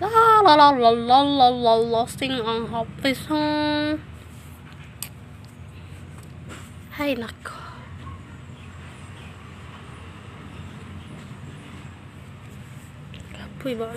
La la la la la la la la sing on happy song. Hay nako. Kapoy ba.